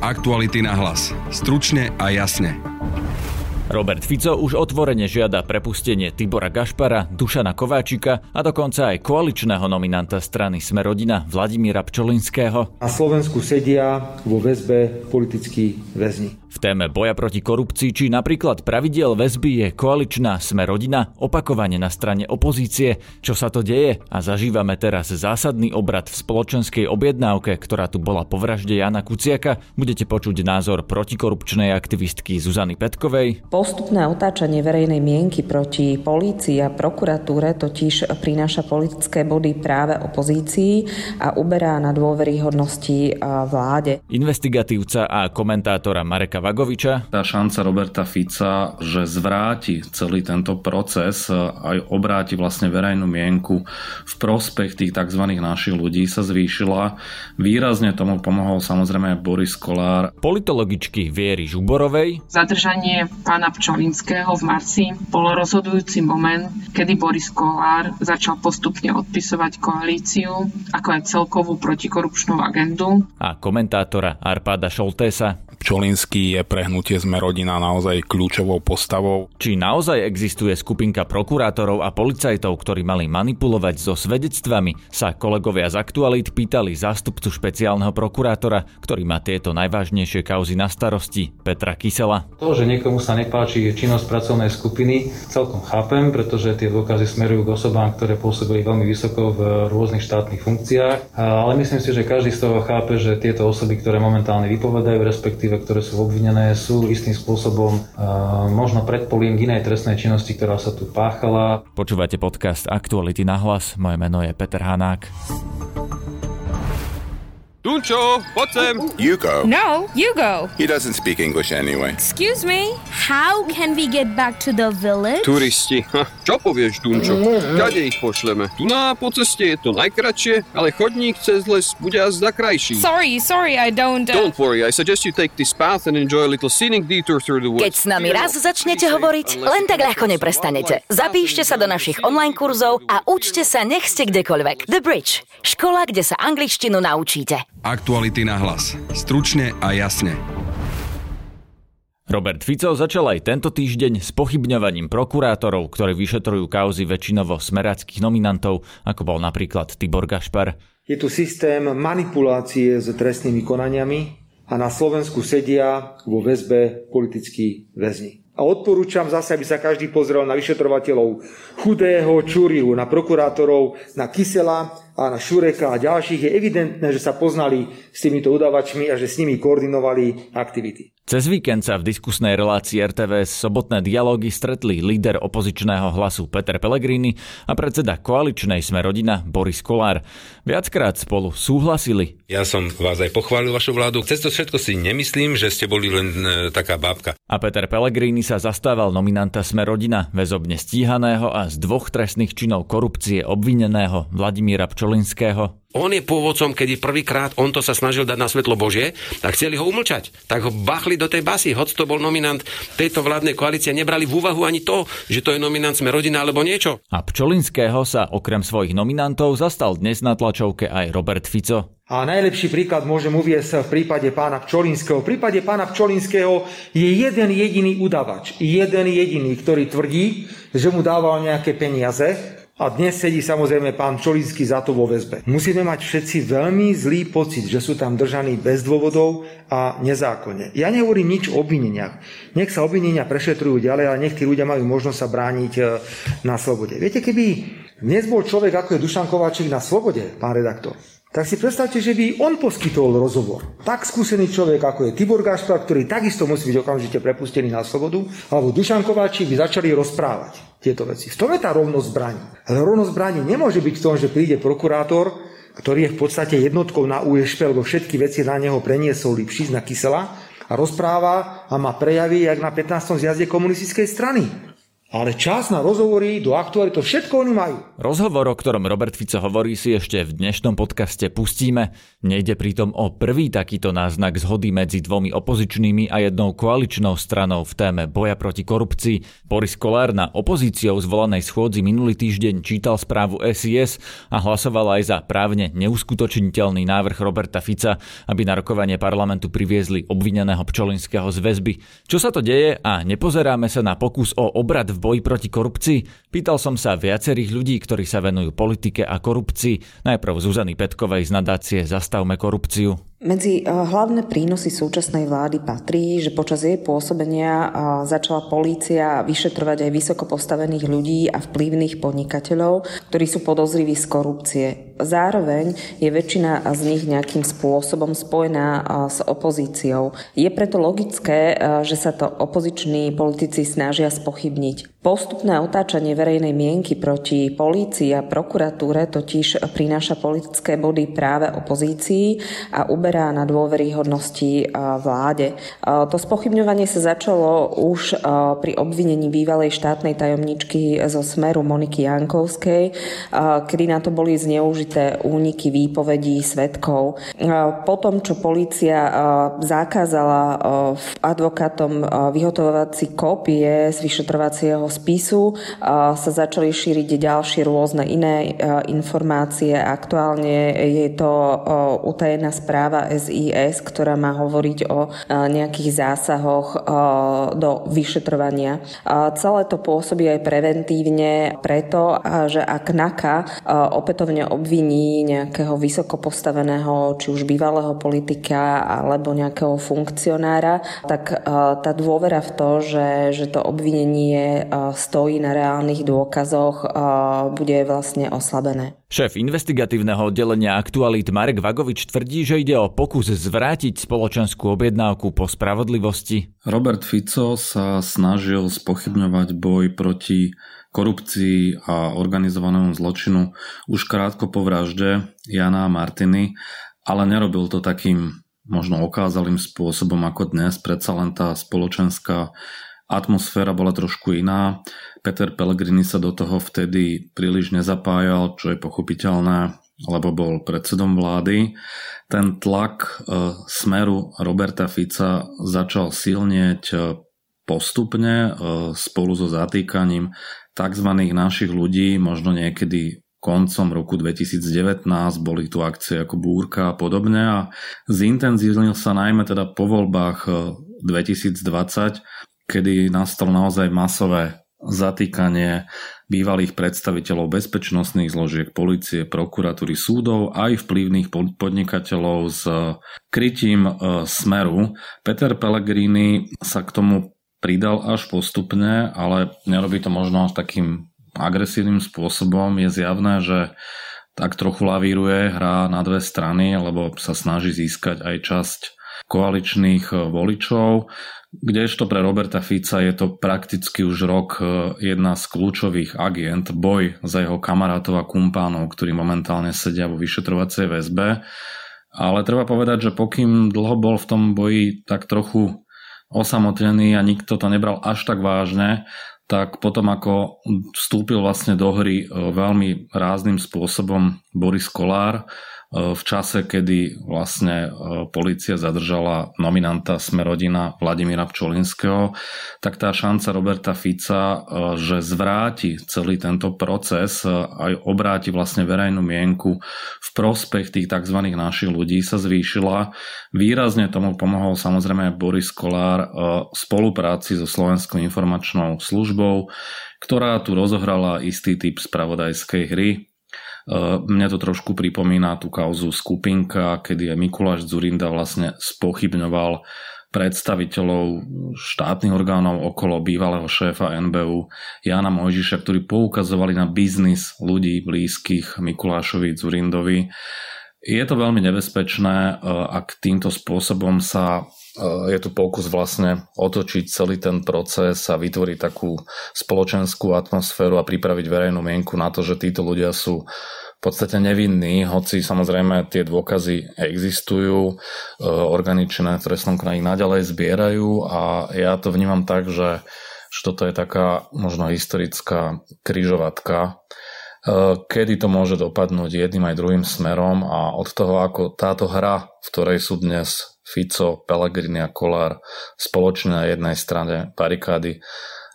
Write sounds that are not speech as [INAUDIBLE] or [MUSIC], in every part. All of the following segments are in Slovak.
Aktuality na hlas. Stručne a jasne. Robert Fico už otvorene žiada prepustenie Tibora Gašpara, Dušana Kováčika a dokonca aj koaličného nominanta strany Smerodina Vladimíra Pčolinského. Na Slovensku sedia vo väzbe politickí väzni. V téme boja proti korupcii či napríklad pravidiel väzby je koaličná Sme rodina opakovane na strane opozície. Čo sa to deje? A zažívame teraz zásadný obrad v spoločenskej objednávke, ktorá tu bola po vražde Jana Kuciaka. Budete počuť názor protikorupčnej aktivistky Zuzany Petkovej. Postupné otáčanie verejnej mienky proti polícii a prokuratúre totiž prináša politické body práve opozícii a uberá na dôveryhodnosti vláde. Investigatívca a komentátora Mareka Vagoviča. Tá šanca Roberta Fica, že zvráti celý tento proces, aj obráti vlastne verejnú mienku v prospech tých tzv. našich ľudí sa zvýšila. Výrazne tomu pomohol samozrejme aj Boris Kolár. Politologičky Viery Žuborovej. Zadržanie pána Pčolinského v marci bol rozhodujúci moment, kedy Boris Kolár začal postupne odpisovať koalíciu, ako aj celkovú protikorupčnú agendu. A komentátora Arpáda Šoltésa. Pčolinský je pre hnutie sme rodina naozaj kľúčovou postavou. Či naozaj existuje skupinka prokurátorov a policajtov, ktorí mali manipulovať so svedectvami, sa kolegovia z Aktualit pýtali zástupcu špeciálneho prokurátora, ktorý má tieto najvážnejšie kauzy na starosti, Petra Kysela. To, že niekomu sa nepáči činnosť pracovnej skupiny, celkom chápem, pretože tie dôkazy smerujú k osobám, ktoré pôsobili veľmi vysoko v rôznych štátnych funkciách, ale myslím si, že každý z toho chápe, že tieto osoby, ktoré momentálne vypovedajú, respektíve ktoré sú obvinené, sú istým spôsobom možno predpolím k inej trestnej činnosti, ktorá sa tu páchala. Počúvate podcast Aktuality na hlas. Moje meno je Peter Hanák. Dunčo, poď sem. You go. No, you go. He doesn't speak English anyway. Excuse me, how can we get back to the village? Turisti. Ha, čo povieš, Dunčo? Kade ich pošleme? Tu na po ceste je to najkračšie, ale chodník cez les bude azda krajší. Sorry, sorry, I don't... Uh... Don't worry, I suggest you take this path and enjoy a little scenic detour through the woods. Keď s nami raz začnete hovoriť, len tak ľahko neprestanete. Zapíšte sa do našich online kurzov a učte sa nech ste kdekoľvek. The Bridge. Škola, kde sa angličtinu naučíte. Aktuality na hlas. Stručne a jasne. Robert Fico začal aj tento týždeň s pochybňovaním prokurátorov, ktorí vyšetrujú kauzy väčšinovo smerackých nominantov, ako bol napríklad Tibor Gašpar. Je tu systém manipulácie s trestnými konaniami a na Slovensku sedia vo väzbe politickí väzni. A odporúčam zase, aby sa každý pozrel na vyšetrovateľov Chudého, Čuriu, na prokurátorov, na Kysela pána Šureka a ďalších, je evidentné, že sa poznali s týmito udavačmi a že s nimi koordinovali aktivity. Cez víkend sa v diskusnej relácii RTVS sobotné dialógy stretli líder opozičného hlasu Peter Pellegrini a predseda koaličnej sme rodina Boris Kolár. Viackrát spolu súhlasili. Ja som vás aj pochválil vašu vládu. Cez to všetko si nemyslím, že ste boli len e, taká bábka. A Peter Pellegrini sa zastával nominanta Sme rodina, väzobne stíhaného a z dvoch trestných činov korupcie obvineného Vladimíra Pčol Volinského. On je pôvodcom, keď prvýkrát on to sa snažil dať na svetlo Božie, tak chceli ho umlčať. Tak ho bachli do tej basy. Hoď to bol nominant tejto vládnej koalície, nebrali v úvahu ani to, že to je nominant sme rodina alebo niečo. A Pčolinského sa okrem svojich nominantov zastal dnes na tlačovke aj Robert Fico. A najlepší príklad môžem uviesť v prípade pána Pčolinského. V prípade pána Pčolinského je jeden jediný udavač, jeden jediný, ktorý tvrdí, že mu dával nejaké peniaze a dnes sedí samozrejme pán Čolínsky za to vo väzbe. Musíme mať všetci veľmi zlý pocit, že sú tam držaní bez dôvodov a nezákonne. Ja nehovorím nič o obvineniach. Nech sa obvinenia prešetrujú ďalej, ale nech tí ľudia majú možnosť sa brániť e, na slobode. Viete, keby dnes bol človek ako je Dušan Kováčik na slobode, pán redaktor, tak si predstavte, že by on poskytol rozhovor. Tak skúsený človek, ako je Tibor Gašpar, ktorý takisto musí byť okamžite prepustený na slobodu, alebo Dušan Kováčik by začali rozprávať tieto veci. V tom je tá rovnosť zbraní. Ale rovnosť zbraní nemôže byť v tom, že príde prokurátor, ktorý je v podstate jednotkou na USP, lebo všetky veci na neho preniesol Lipšic na Kysela a rozpráva a má prejavy, jak na 15. zjazde komunistickej strany. Ale čas na rozhovory do aktuály, to všetko oni majú. Rozhovor, o ktorom Robert Fico hovorí, si ešte v dnešnom podcaste pustíme. Nejde pritom o prvý takýto náznak zhody medzi dvomi opozičnými a jednou koaličnou stranou v téme boja proti korupcii. Boris Kolár na opozíciou zvolanej schôdzi minulý týždeň čítal správu SIS a hlasoval aj za právne neuskutočniteľný návrh Roberta Fica, aby na rokovanie parlamentu priviezli obvineného Pčolinského z väzby. Čo sa to deje a nepozeráme sa na pokus o obrad v boji proti korupcii? Pýtal som sa viacerých ľudí, ktorí sa venujú politike a korupcii. Najprv Zuzany Petkovej z nadácie Zastavme korupciu. Medzi eh, hlavné prínosy súčasnej vlády patrí, že počas jej pôsobenia eh, začala polícia vyšetrovať aj vysoko postavených ľudí a vplyvných podnikateľov, ktorí sú podozriví z korupcie. Zároveň je väčšina z nich nejakým spôsobom spojená eh, s opozíciou. Je preto logické, že sa to opoziční politici snažia spochybniť. Postupné otáčanie verejnej mienky proti polícii a prokuratúre totiž prináša politické body práve opozícii a uber uberá na dôveryhodnosti vláde. To spochybňovanie sa začalo už pri obvinení bývalej štátnej tajomničky zo Smeru Moniky Jankovskej, kedy na to boli zneužité úniky výpovedí svetkov. Potom, čo policia zakázala advokátom vyhotovovať si kópie z vyšetrovacieho spisu, sa začali šíriť ďalšie rôzne iné informácie. Aktuálne je to utajená správa SIS, ktorá má hovoriť o nejakých zásahoch do vyšetrovania. Celé to pôsobí aj preventívne preto, že ak NAKA opätovne obviní nejakého vysoko postaveného, či už bývalého politika alebo nejakého funkcionára, tak tá dôvera v to, že, že to obvinenie stojí na reálnych dôkazoch, bude vlastne oslabené. Šéf investigatívneho oddelenia Aktualit Marek Vagovič tvrdí, že ide o pokus zvrátiť spoločenskú objednávku po spravodlivosti. Robert Fico sa snažil spochybňovať boj proti korupcii a organizovanému zločinu už krátko po vražde Jana a Martiny, ale nerobil to takým možno okázalým spôsobom ako dnes. Predsa len tá spoločenská atmosféra bola trošku iná. Peter Pellegrini sa do toho vtedy príliš nezapájal, čo je pochopiteľné, lebo bol predsedom vlády. Ten tlak e, smeru Roberta Fica začal silnieť e, postupne e, spolu so zatýkaním tzv. našich ľudí, možno niekedy koncom roku 2019 boli tu akcie ako Búrka a podobne a zintenzívnil sa najmä teda po voľbách 2020 kedy nastalo naozaj masové zatýkanie bývalých predstaviteľov bezpečnostných zložiek policie, prokuratúry, súdov aj vplyvných podnikateľov s krytím e, smeru. Peter Pellegrini sa k tomu pridal až postupne, ale nerobí to možno až takým agresívnym spôsobom. Je zjavné, že tak trochu lavíruje, hrá na dve strany, lebo sa snaží získať aj časť koaličných e, voličov. Kdežto pre Roberta Fica je to prakticky už rok e, jedna z kľúčových agent, boj za jeho kamarátov a kumpánov, ktorí momentálne sedia vo vyšetrovacej väzbe. Ale treba povedať, že pokým dlho bol v tom boji tak trochu osamotený a nikto to nebral až tak vážne, tak potom ako vstúpil vlastne do hry e, veľmi rázným spôsobom Boris Kolár, v čase, kedy vlastne e, policia zadržala nominanta Smerodina Vladimíra Pčolinského, tak tá šanca Roberta Fica, e, že zvráti celý tento proces, aj obráti vlastne verejnú mienku v prospech tých tzv. našich ľudí sa zvýšila. Výrazne tomu pomohol samozrejme Boris Kolár v spolupráci so Slovenskou informačnou službou, ktorá tu rozohrala istý typ spravodajskej hry, mne to trošku pripomína tú kauzu skupinka, kedy je Mikuláš Zurinda vlastne spochybňoval predstaviteľov štátnych orgánov okolo bývalého šéfa NBU Jana Mojžiša, ktorí poukazovali na biznis ľudí blízkych Mikulášovi Zurindovi. Je to veľmi nebezpečné, eh, ak týmto spôsobom sa je tu pokus vlastne otočiť celý ten proces a vytvoriť takú spoločenskú atmosféru a pripraviť verejnú mienku na to, že títo ľudia sú v podstate nevinní, hoci samozrejme tie dôkazy existujú, e, organičné v trestnom kraji naďalej zbierajú a ja to vnímam tak, že že toto je taká možno historická kryžovatka, e, kedy to môže dopadnúť jedným aj druhým smerom a od toho, ako táto hra, v ktorej sú dnes Fico, Pellegrini a Kolár spoločne na jednej strane barikády,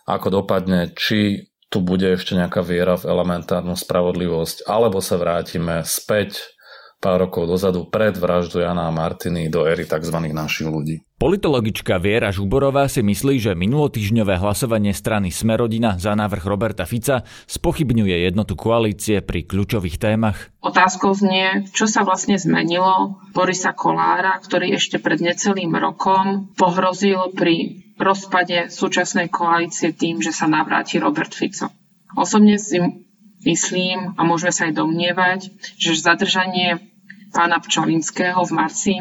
ako dopadne, či tu bude ešte nejaká viera v elementárnu spravodlivosť, alebo sa vrátime späť pár rokov dozadu pred vraždu Jana a Martiny do éry tzv. našich ľudí. Politologička Viera Žuborová si myslí, že minulotýžňové hlasovanie strany Smerodina za návrh Roberta Fica spochybňuje jednotu koalície pri kľúčových témach. Otázkou znie, čo sa vlastne zmenilo Borisa Kolára, ktorý ešte pred necelým rokom pohrozil pri rozpade súčasnej koalície tým, že sa navráti Robert Fico. Osobne si myslím a môžeme sa aj domnievať, že zadržanie pána Pčolinského v marci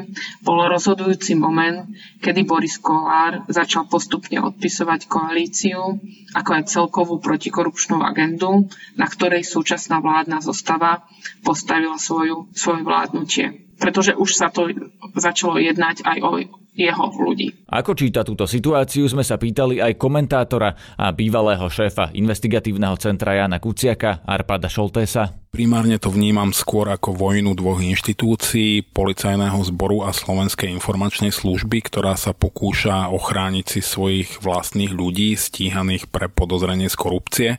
bol rozhodujúci moment, kedy Boris Kolár začal postupne odpisovať koalíciu, ako aj celkovú protikorupčnú agendu, na ktorej súčasná vládna zostava postavila svoju, svoje vládnutie. Pretože už sa to začalo jednať aj o jeho ľudí. Ako číta túto situáciu, sme sa pýtali aj komentátora a bývalého šéfa investigatívneho centra Jana Kuciaka Arpada Šoltésa. Primárne to vnímam skôr ako vojnu dvoch inštitúcií, policajného zboru a Slovenskej informačnej služby, ktorá sa pokúša ochrániť si svojich vlastných ľudí stíhaných pre podozrenie z korupcie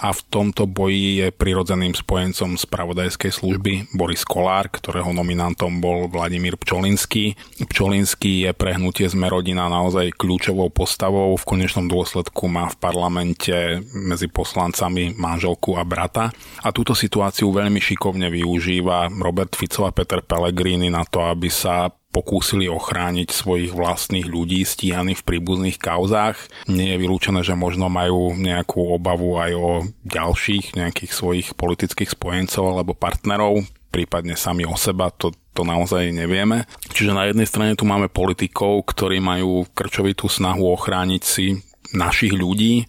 a v tomto boji je prirodzeným spojencom spravodajskej služby Boris Kolár, ktorého nominantom bol Vladimír Pčolinský. Pčolinský je pre hnutie sme rodina naozaj kľúčovou postavou, v konečnom dôsledku má v parlamente medzi poslancami manželku a brata a túto situáciu veľmi šikovne využíva Robert Fico a Peter Pellegrini na to, aby sa pokúsili ochrániť svojich vlastných ľudí stíhaných v príbuzných kauzách. Nie je vylúčené, že možno majú nejakú obavu aj o ďalších nejakých svojich politických spojencov alebo partnerov, prípadne sami o seba, to, to naozaj nevieme. Čiže na jednej strane tu máme politikov, ktorí majú krčovitú snahu ochrániť si našich ľudí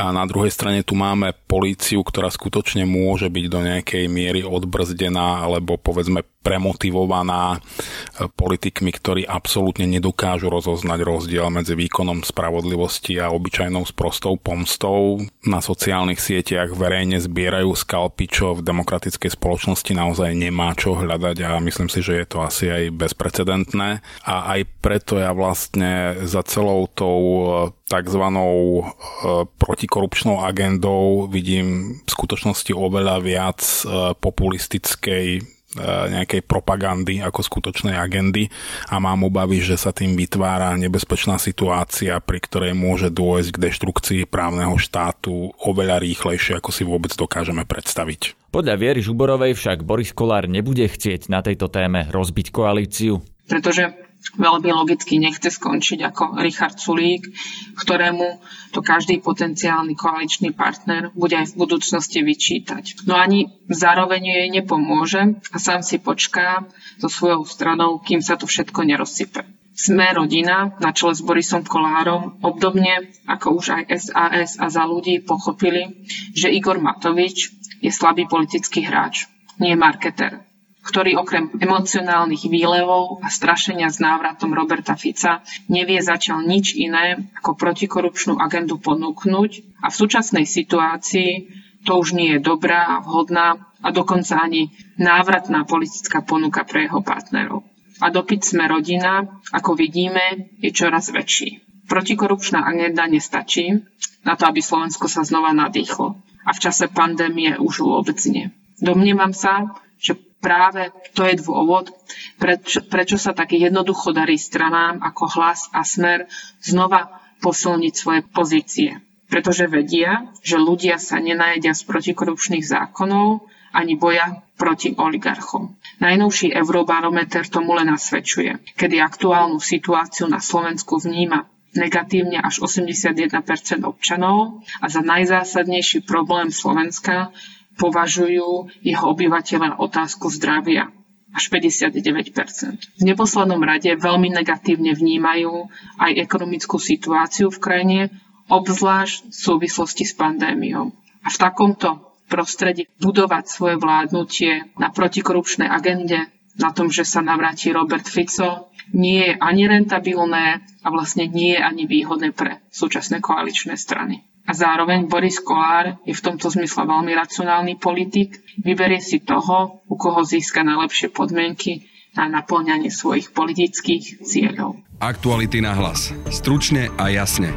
a na druhej strane tu máme políciu, ktorá skutočne môže byť do nejakej miery odbrzdená alebo povedzme premotivovaná e, politikmi, ktorí absolútne nedokážu rozoznať rozdiel medzi výkonom spravodlivosti a obyčajnou sprostou pomstou. Na sociálnych sieťach verejne zbierajú skalpy, čo v demokratickej spoločnosti naozaj nemá čo hľadať a myslím si, že je to asi aj bezprecedentné. A aj preto ja vlastne za celou tou e, tzv. E, protikorupčnou agendou vidím v skutočnosti oveľa viac populistickej nejakej propagandy ako skutočnej agendy a mám obavy, že sa tým vytvára nebezpečná situácia, pri ktorej môže dôjsť k deštrukcii právneho štátu oveľa rýchlejšie, ako si vôbec dokážeme predstaviť. Podľa Viery Žuborovej však Boris Kolár nebude chcieť na tejto téme rozbiť koalíciu. Pretože veľmi logicky nechce skončiť ako Richard Sulík, ktorému to každý potenciálny koaličný partner bude aj v budúcnosti vyčítať. No ani zároveň jej nepomôže a sám si počká so svojou stranou, kým sa to všetko nerozsype. Sme rodina na čele s Borisom Kolárom, obdobne ako už aj SAS a za ľudí pochopili, že Igor Matovič je slabý politický hráč, nie marketer ktorý okrem emocionálnych výlevov a strašenia s návratom Roberta Fica nevie začal nič iné ako protikorupčnú agendu ponúknuť a v súčasnej situácii to už nie je dobrá a vhodná a dokonca ani návratná politická ponuka pre jeho partnerov. A dopyt sme rodina, ako vidíme, je čoraz väčší. Protikorupčná agenda nestačí na to, aby Slovensko sa znova nadýchlo. A v čase pandémie už vôbec nie. Domnievam sa, práve to je dôvod, prečo, prečo sa tak jednoducho darí stranám ako hlas a smer znova posilniť svoje pozície. Pretože vedia, že ľudia sa nenajedia z protikorupčných zákonov ani boja proti oligarchom. Najnovší eurobarometer tomu len nasvedčuje, kedy aktuálnu situáciu na Slovensku vníma negatívne až 81% občanov a za najzásadnejší problém Slovenska považujú jeho obyvateľa otázku zdravia až 59% V neposlednom rade veľmi negatívne vnímajú aj ekonomickú situáciu v krajine, obzvlášť v súvislosti s pandémiou. A v takomto prostredí budovať svoje vládnutie na protikorupčnej agende, na tom, že sa navráti Robert Fico, nie je ani rentabilné a vlastne nie je ani výhodné pre súčasné koaličné strany. A zároveň Boris Kolár je v tomto zmysle veľmi racionálny politik. Vyberie si toho, u koho získa najlepšie podmienky na naplňanie svojich politických cieľov. Aktuality na hlas. Stručne a jasne.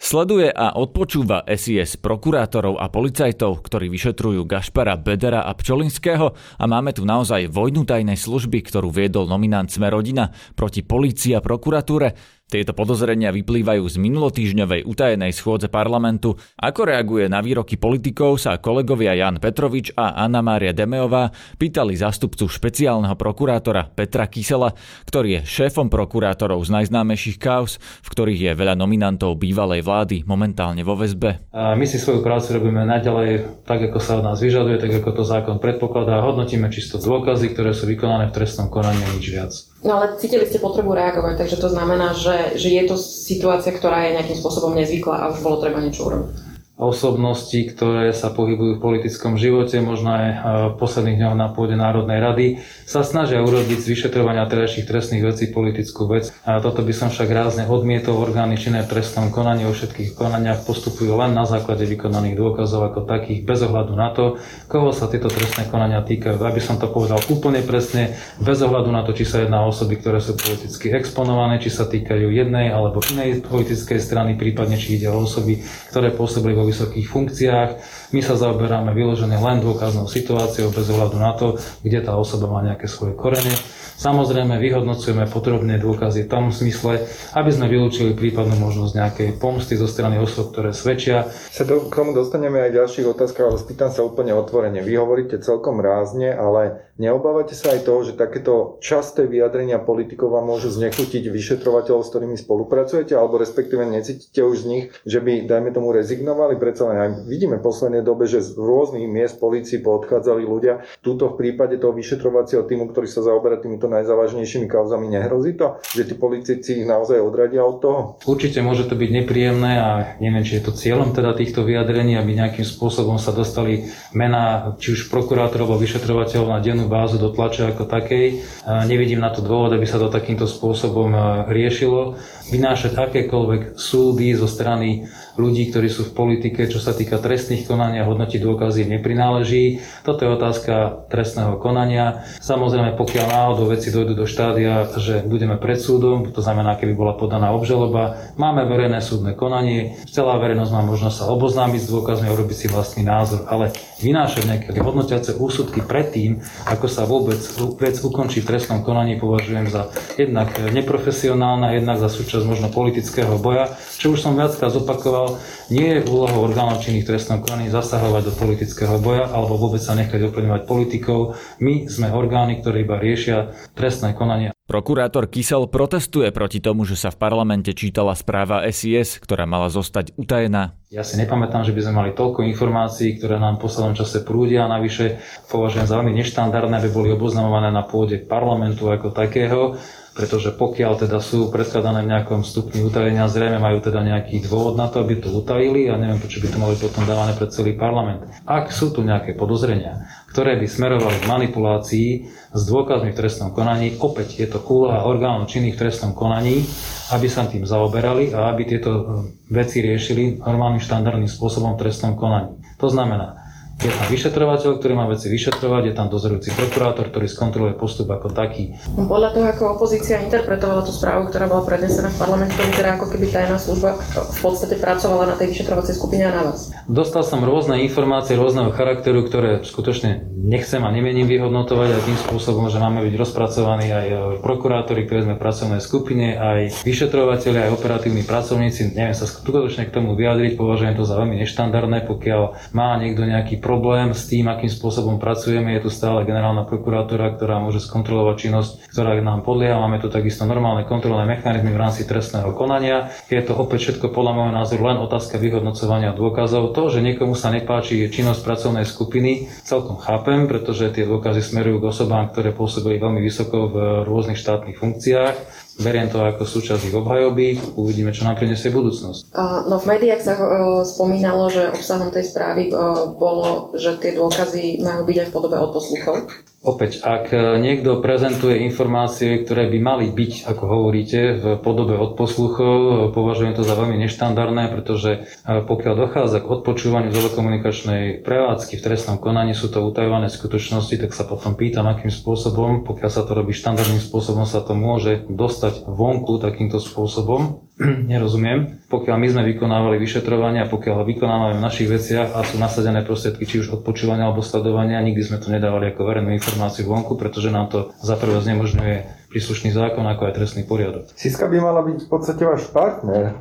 Sleduje a odpočúva SIS prokurátorov a policajtov, ktorí vyšetrujú Gašpara, Bedera a Pčolinského a máme tu naozaj vojnu tajnej služby, ktorú viedol nominant Smerodina proti polícii a prokuratúre. Tieto podozrenia vyplývajú z minulotýžňovej utajenej schôdze parlamentu. Ako reaguje na výroky politikov sa kolegovia Jan Petrovič a Anna Mária Demeová pýtali zástupcu špeciálneho prokurátora Petra Kysela, ktorý je šéfom prokurátorov z najznámejších kaos, v ktorých je veľa nominantov bývalej vlády momentálne vo väzbe. My si svoju prácu robíme naďalej tak, ako sa od nás vyžaduje, tak ako to zákon predpokladá. Hodnotíme čisto dôkazy, ktoré sú vykonané v trestnom konaní nič viac. No ale cítili ste potrebu reagovať, takže to znamená, že, že je to situácia, ktorá je nejakým spôsobom nezvyklá a už bolo treba niečo urobiť osobnosti, ktoré sa pohybujú v politickom živote, možno aj v posledných dňoch na pôde Národnej rady, sa snažia urobiť z vyšetrovania terajších trestných vecí politickú vec. A toto by som však rázne odmietol. Orgány činné v trestnom konaní o všetkých konaniach postupujú len na základe vykonaných dôkazov ako takých, bez ohľadu na to, koho sa tieto trestné konania týkajú. Aby som to povedal úplne presne, bez ohľadu na to, či sa jedná o osoby, ktoré sú politicky exponované, či sa týkajú jednej alebo inej politickej strany, prípadne či ide o osoby, ktoré pôsobili vysokých funkciách. My sa zaoberáme vyložené len dôkaznou situáciou bez ohľadu na to, kde tá osoba má nejaké svoje korene. Samozrejme, vyhodnocujeme potrebné dôkazy v tom smysle, aby sme vylúčili prípadnú možnosť nejakej pomsty zo strany osôb, ktoré svedčia. Sa do, k tomu dostaneme aj ďalších otázkach, ale spýtam sa úplne otvorene. Vy hovoríte celkom rázne, ale neobávate sa aj toho, že takéto časté vyjadrenia politikov vám môžu znechutiť vyšetrovateľov, s ktorými spolupracujete, alebo respektíve necítite už z nich, že by, dajme tomu, rezignovali? Predsa len aj vidíme v poslednej dobe, že z rôznych miest polícii poodchádzali ľudia. Tuto v prípade toho vyšetrovacieho týmu, ktorý sa zaoberá týmito najzávažnejšími kauzami, nehrozí to, že tí politici ich naozaj odradia od toho? Určite môže to byť nepríjemné a neviem, či je to cieľom teda týchto vyjadrení, aby nejakým spôsobom sa dostali mená či už prokurátorov alebo vyšetrovateľov na dennú bázu do tlače ako takej. Nevidím na to dôvod, aby sa to takýmto spôsobom riešilo. Vynášať akékoľvek súdy zo strany ľudí, ktorí sú v politike, čo sa týka trestných konania, hodnotiť dôkazy neprináleží. Toto je otázka trestného konania. Samozrejme, pokiaľ náhodou veci dojdu do štádia, že budeme pred súdom, to znamená, keby bola podaná obžaloba, máme verejné súdne konanie, celá verejnosť má možnosť sa oboznámiť s dôkazmi a urobiť si vlastný názor, ale vynášať nejaké hodnotiace úsudky predtým, ako sa vôbec vec ukončí v trestnom konaní, považujem za jednak neprofesionálne, jednak za súčasť možno politického boja, čo už som viackrát zopakoval, nie je úlohou orgánov činných trestnom konaní zasahovať do politického boja alebo vôbec sa nechať ovplyvňovať politikou. My sme orgány, ktoré iba riešia trestné konanie. Prokurátor Kysel protestuje proti tomu, že sa v parlamente čítala správa SIS, ktorá mala zostať utajená. Ja si nepamätám, že by sme mali toľko informácií, ktoré nám v poslednom čase prúdia navyše považujem za veľmi neštandardné, aby boli oboznamované na pôde parlamentu ako takého pretože pokiaľ teda sú predkladané v nejakom stupni utajenia, zrejme majú teda nejaký dôvod na to, aby to utajili a neviem, prečo by to mali potom dávané pred celý parlament. Ak sú tu nejaké podozrenia, ktoré by smerovali k manipulácii s dôkazmi v trestnom konaní, opäť je to úloha orgánov činných v trestnom konaní, aby sa tým zaoberali a aby tieto veci riešili normálnym štandardným spôsobom v trestnom konaní. To znamená, je tam vyšetrovateľ, ktorý má veci vyšetrovať, je tam dozorujúci prokurátor, ktorý skontroluje postup ako taký. No, podľa toho, ako opozícia interpretovala tú správu, ktorá bola prednesená v parlamente, vyzerá ako keby tajná služba v podstate pracovala na tej vyšetrovacej skupine a na vás. Dostal som rôzne informácie rôzneho charakteru, ktoré skutočne nechcem a nemením vyhodnotovať aj tým spôsobom, že máme byť rozpracovaní aj e, prokurátori, ktorí sme v pracovnej skupine, aj vyšetrovateľi, aj operatívni pracovníci. Neviem sa skutočne k tomu vyjadriť, považujem to za veľmi neštandardné, pokiaľ má niekto nejaký problém s tým, akým spôsobom pracujeme. Je tu stále generálna prokurátora, ktorá môže skontrolovať činnosť, ktorá nám podlieha. Máme tu takisto normálne kontrolné mechanizmy v rámci trestného konania. Je to opäť všetko podľa môjho názoru len otázka vyhodnocovania dôkazov. To, že niekomu sa nepáči činnosť pracovnej skupiny, celkom chápem, pretože tie dôkazy smerujú k osobám, ktoré pôsobili veľmi vysoko v rôznych štátnych funkciách beriem to ako súčasť ich obhajoby, uvidíme, čo nám prinesie budúcnosť. No v médiách sa spomínalo, že obsahom tej správy bolo, že tie dôkazy majú byť aj v podobe odposluchov. Opäť, ak niekto prezentuje informácie, ktoré by mali byť, ako hovoríte, v podobe odposluchov, považujem to za veľmi neštandardné, pretože pokiaľ dochádza k odpočúvaniu telekomunikačnej prevádzky v trestnom konaní, sú to utajované skutočnosti, tak sa potom pýtam, akým spôsobom, pokiaľ sa to robí štandardným spôsobom, sa to môže dostať vonku takýmto spôsobom. [CLEARS THROAT] Nerozumiem. Pokiaľ my sme vykonávali vyšetrovania, pokiaľ vykonávame v našich veciach a sú nasadené prostriedky či už odpočúvania alebo sledovania, nikdy sme to nedávali ako verejnú informáciu vonku, pretože nám to za prvé znemožňuje príslušný zákon, ako aj trestný poriadok. Siska by mala byť v podstate váš partner e,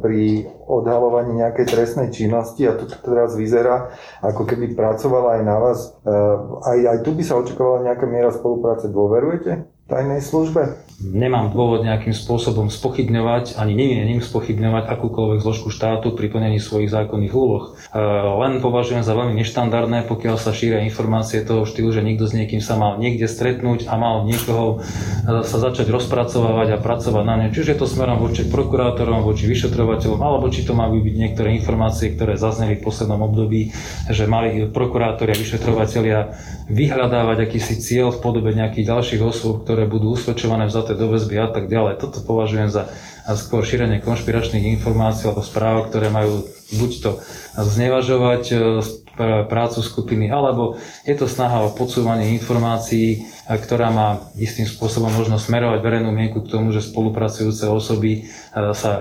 pri odhalovaní nejakej trestnej činnosti a to teraz vyzerá, ako keby pracovala aj na vás. E, aj, aj tu by sa očakovala nejaká miera spolupráce. Dôverujete? tajnej službe? Nemám dôvod nejakým spôsobom spochybňovať, ani nemienim spochybňovať akúkoľvek zložku štátu pri plnení svojich zákonných úloh. E, len považujem za veľmi neštandardné, pokiaľ sa šíria informácie toho štýlu, že niekto s niekým sa mal niekde stretnúť a mal niekoho e, sa začať rozpracovávať a pracovať na ňom. Čiže je to smerom voči prokurátorom, voči vyšetrovateľom, alebo či to majú byť niektoré informácie, ktoré zazneli v poslednom období, že mali prokurátori a vyšetrovateľia vyhľadávať akýsi cieľ v podobe nejakých ďalších osôb, ktoré budú usvedčované, vzaté do väzby a tak ďalej. Toto považujem za skôr šírenie konšpiračných informácií alebo správ, ktoré majú buď to znevažovať prácu skupiny, alebo je to snaha o podsúvanie informácií, ktorá má istým spôsobom možno smerovať verejnú mienku k tomu, že spolupracujúce osoby e, sa e,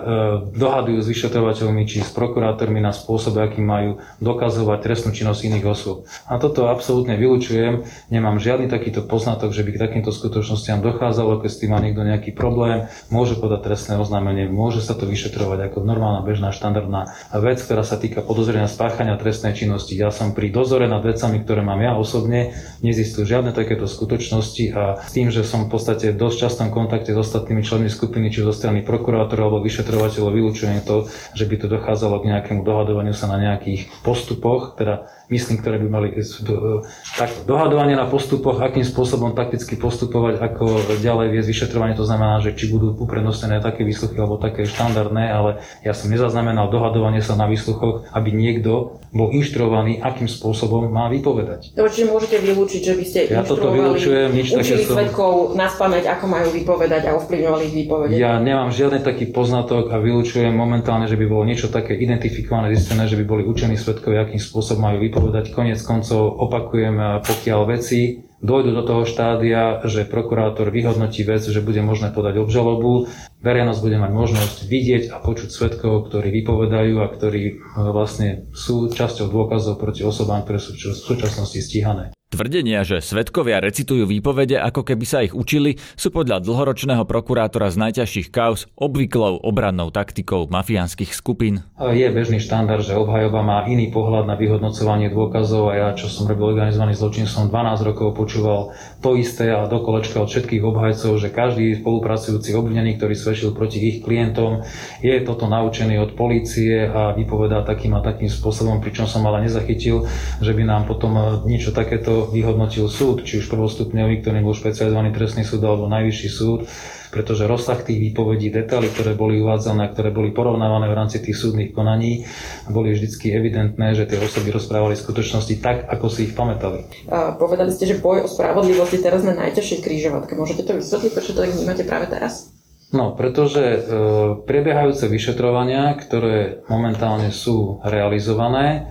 dohadujú s vyšetrovateľmi či s prokurátormi na spôsob, aký majú dokazovať trestnú činnosť iných osôb. A toto absolútne vylučujem. Nemám žiadny takýto poznatok, že by k takýmto skutočnostiam dochádzalo, keď s tým má niekto nejaký problém, môže podať trestné oznámenie, môže sa to vyšetrovať ako normálna bežná štandardná vec, ktorá sa týka podozrenia spáchania trestnej činnosti. Ja som pri dozore nad vecami, ktoré mám ja osobne, nezistujú žiadne takéto skutočnosti a s tým, že som v podstate v dosť častom kontakte s ostatnými členmi skupiny, či zo strany prokurátorov alebo vyšetrovateľov, vylúčujem to, že by to dochádzalo k nejakému dohadovaniu sa na nejakých postupoch, teda myslím, ktoré by mali e, tak dohadovanie na postupoch, akým spôsobom takticky postupovať, ako ďalej viesť vyšetrovanie, to znamená, že či budú uprednostnené také výsluchy alebo také štandardné, ale ja som nezaznamenal dohadovanie sa na výsluchoch, aby niekto bol inštruovaný, akým spôsobom má vypovedať. Dobre, čiže môžete vylúčiť, že by ste ja toto vylučujem, nič učili som... svetkov na spameť, ako majú vypovedať a ovplyvňovali ich výpovede. Ja nemám žiadny taký poznatok a vylučujem momentálne, že by bolo niečo také identifikované, zistené, že by boli učení svetkovia, akým spôsobom majú vypovedať povedať. Konec koncov opakujem, pokiaľ veci dojdu do toho štádia, že prokurátor vyhodnotí vec, že bude možné podať obžalobu, verejnosť bude mať možnosť vidieť a počuť svetkov, ktorí vypovedajú a ktorí e, vlastne sú časťou dôkazov proti osobám, ktoré sú v súčasnosti stíhané. Tvrdenia, že svetkovia recitujú výpovede, ako keby sa ich učili, sú podľa dlhoročného prokurátora z najťažších kauz obvyklou obrannou taktikou mafiánskych skupín. Je bežný štandard, že obhajoba má iný pohľad na vyhodnocovanie dôkazov a ja, čo som robil organizovaný zločin, som 12 rokov počúval to isté a do kolečka od všetkých obhajcov, že každý spolupracujúci obvinený, ktorý svedčil proti ich klientom, je toto naučený od polície a vypovedá takým a takým spôsobom, pričom som ale nezachytil, že by nám potom niečo takéto vyhodnotil súd, či už prvostupňový, ktorý bol špecializovaný trestný súd alebo najvyšší súd, pretože rozsah tých výpovedí, detaily, ktoré boli uvádzané, ktoré boli porovnávané v rámci tých súdnych konaní, boli vždy evidentné, že tie osoby rozprávali skutočnosti tak, ako si ich pamätali. A povedali ste, že boj o spravodlivosť je teraz na najťažšej krížovatke. Môžete to vysvetliť, prečo to tak vnímate práve teraz? No, pretože e, prebiehajúce vyšetrovania, ktoré momentálne sú realizované,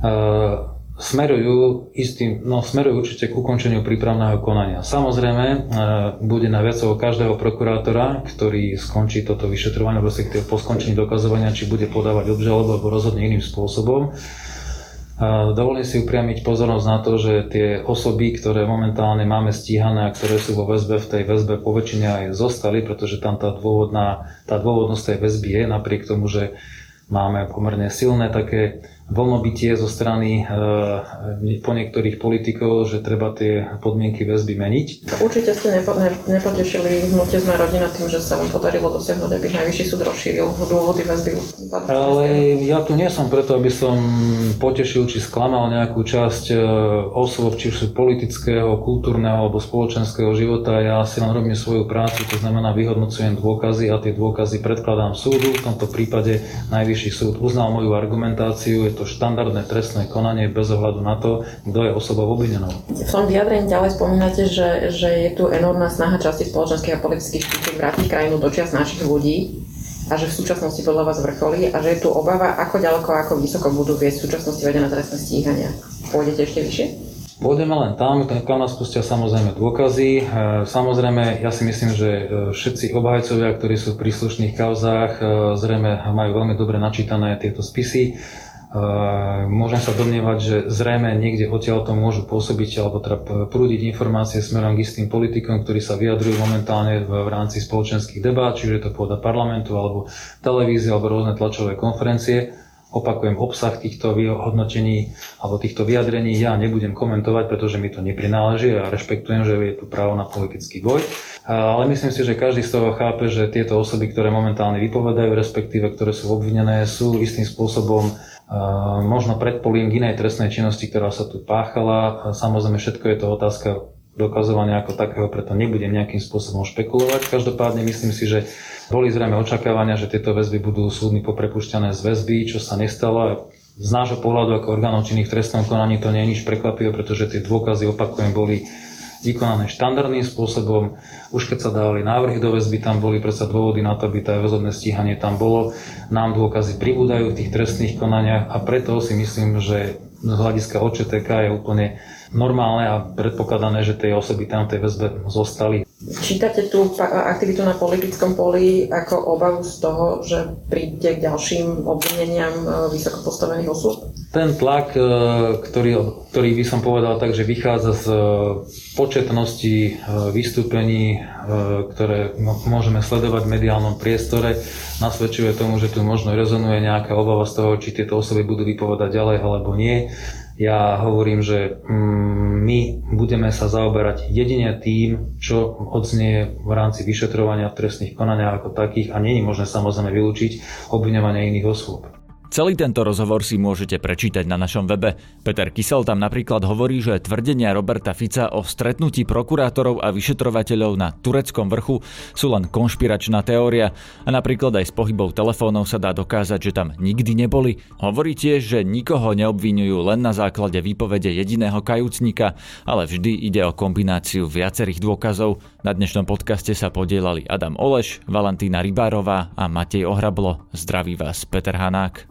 e, smerujú istým, no smerujú určite k ukončeniu prípravného konania. Samozrejme, e, bude na viacov každého prokurátora, ktorý skončí toto vyšetrovanie, respektíve po skončení dokazovania, či bude podávať obžalobu alebo rozhodne iným spôsobom. Dovolím si upriamiť pozornosť na to, že tie osoby, ktoré momentálne máme stíhané a ktoré sú vo väzbe, v tej väzbe poväčšine aj zostali, pretože tam tá, dôvodná, tá dôvodnosť tej väzby je, napriek tomu, že máme pomerne silné také vlnobytie zo strany e, po niektorých politikov, že treba tie podmienky väzby meniť. Určite ste nepo, ne, nepotešili hnutie sme rodina tým, že sa vám podarilo dosiahnuť, aby najvyšší súd rozšíril dôvody väzby. Ale ja tu nie som preto, aby som potešil či sklamal nejakú časť e, osôb, či už sú politického, kultúrneho alebo spoločenského života. Ja si len robím svoju prácu, to znamená vyhodnocujem dôkazy a tie dôkazy predkladám súdu. V tomto prípade najvyšší súd uznal moju argumentáciu, je to štandardné trestné konanie bez ohľadu na to, kto je osobou obvinenou. V tom vyjadrení ďalej spomínate, že, že je tu enormná snaha časti spoločenských a politických špičiek vrátiť krajinu do čias našich ľudí a že v súčasnosti podľa vás vrcholí a že je tu obava, ako ďaleko, ako vysoko budú viesť v súčasnosti vedené trestné stíhania. Pôjdete ešte vyššie? Pôjdeme len tam, kam nás pustia samozrejme dôkazy. E, samozrejme, ja si myslím, že e, všetci obhajcovia, ktorí sú v príslušných kauzách, e, zrejme majú veľmi dobre načítané tieto spisy. Môžem sa domnievať, že zrejme niekde odtiaľ to môžu pôsobiť alebo teda prúdiť informácie smerom k istým politikom, ktorí sa vyjadrujú momentálne v, v rámci spoločenských debát, čiže to pôda parlamentu alebo televízie alebo rôzne tlačové konferencie opakujem, obsah týchto vyhodnotení alebo týchto vyjadrení ja nebudem komentovať, pretože mi to neprináleží a rešpektujem, že je tu právo na politický boj. Ale myslím si, že každý z toho chápe, že tieto osoby, ktoré momentálne vypovedajú, respektíve ktoré sú obvinené, sú istým spôsobom možno predpolím k inej trestnej činnosti, ktorá sa tu páchala. Samozrejme, všetko je to otázka dokazovania ako takého, preto nebudem nejakým spôsobom špekulovať. Každopádne myslím si, že boli zrejme očakávania, že tieto väzby budú súdmi poprepušťané z väzby, čo sa nestalo. Z nášho pohľadu ako orgánov činných v trestnom konaní to nie je nič prekvapivé, pretože tie dôkazy, opakujem, boli vykonané štandardným spôsobom. Už keď sa dávali návrhy do väzby, tam boli predsa dôvody na to, aby tá väzobné stíhanie tam bolo. Nám dôkazy pribúdajú v tých trestných konaniach a preto si myslím, že z hľadiska OČTK je úplne normálne a predpokladané, že tie osoby tam tej väzbe zostali. Čítate tú aktivitu na politickom poli ako obavu z toho, že príde k ďalším obvineniam e, vysoko postavených osôb? Ten tlak, e, ktorý, ktorý by som povedal tak, že vychádza z e, početnosti vystúpení, ktoré môžeme sledovať v mediálnom priestore, nasvedčuje tomu, že tu možno rezonuje nejaká obava z toho, či tieto osoby budú vypovedať ďalej alebo nie. Ja hovorím, že mm, my budeme sa zaoberať jedine tým, čo odznie v rámci vyšetrovania trestných konaniach ako takých a není možné samozrejme vylúčiť obviňovanie iných osôb. Celý tento rozhovor si môžete prečítať na našom webe. Peter Kysel tam napríklad hovorí, že tvrdenia Roberta Fica o stretnutí prokurátorov a vyšetrovateľov na tureckom vrchu sú len konšpiračná teória a napríklad aj s pohybou telefónov sa dá dokázať, že tam nikdy neboli. Hovorí tiež, že nikoho neobvinujú len na základe výpovede jediného kajúcnika, ale vždy ide o kombináciu viacerých dôkazov. Na dnešnom podcaste sa podielali Adam Oleš, Valentína Rybárová a Matej Ohrablo. Zdraví vás Peter Hanák.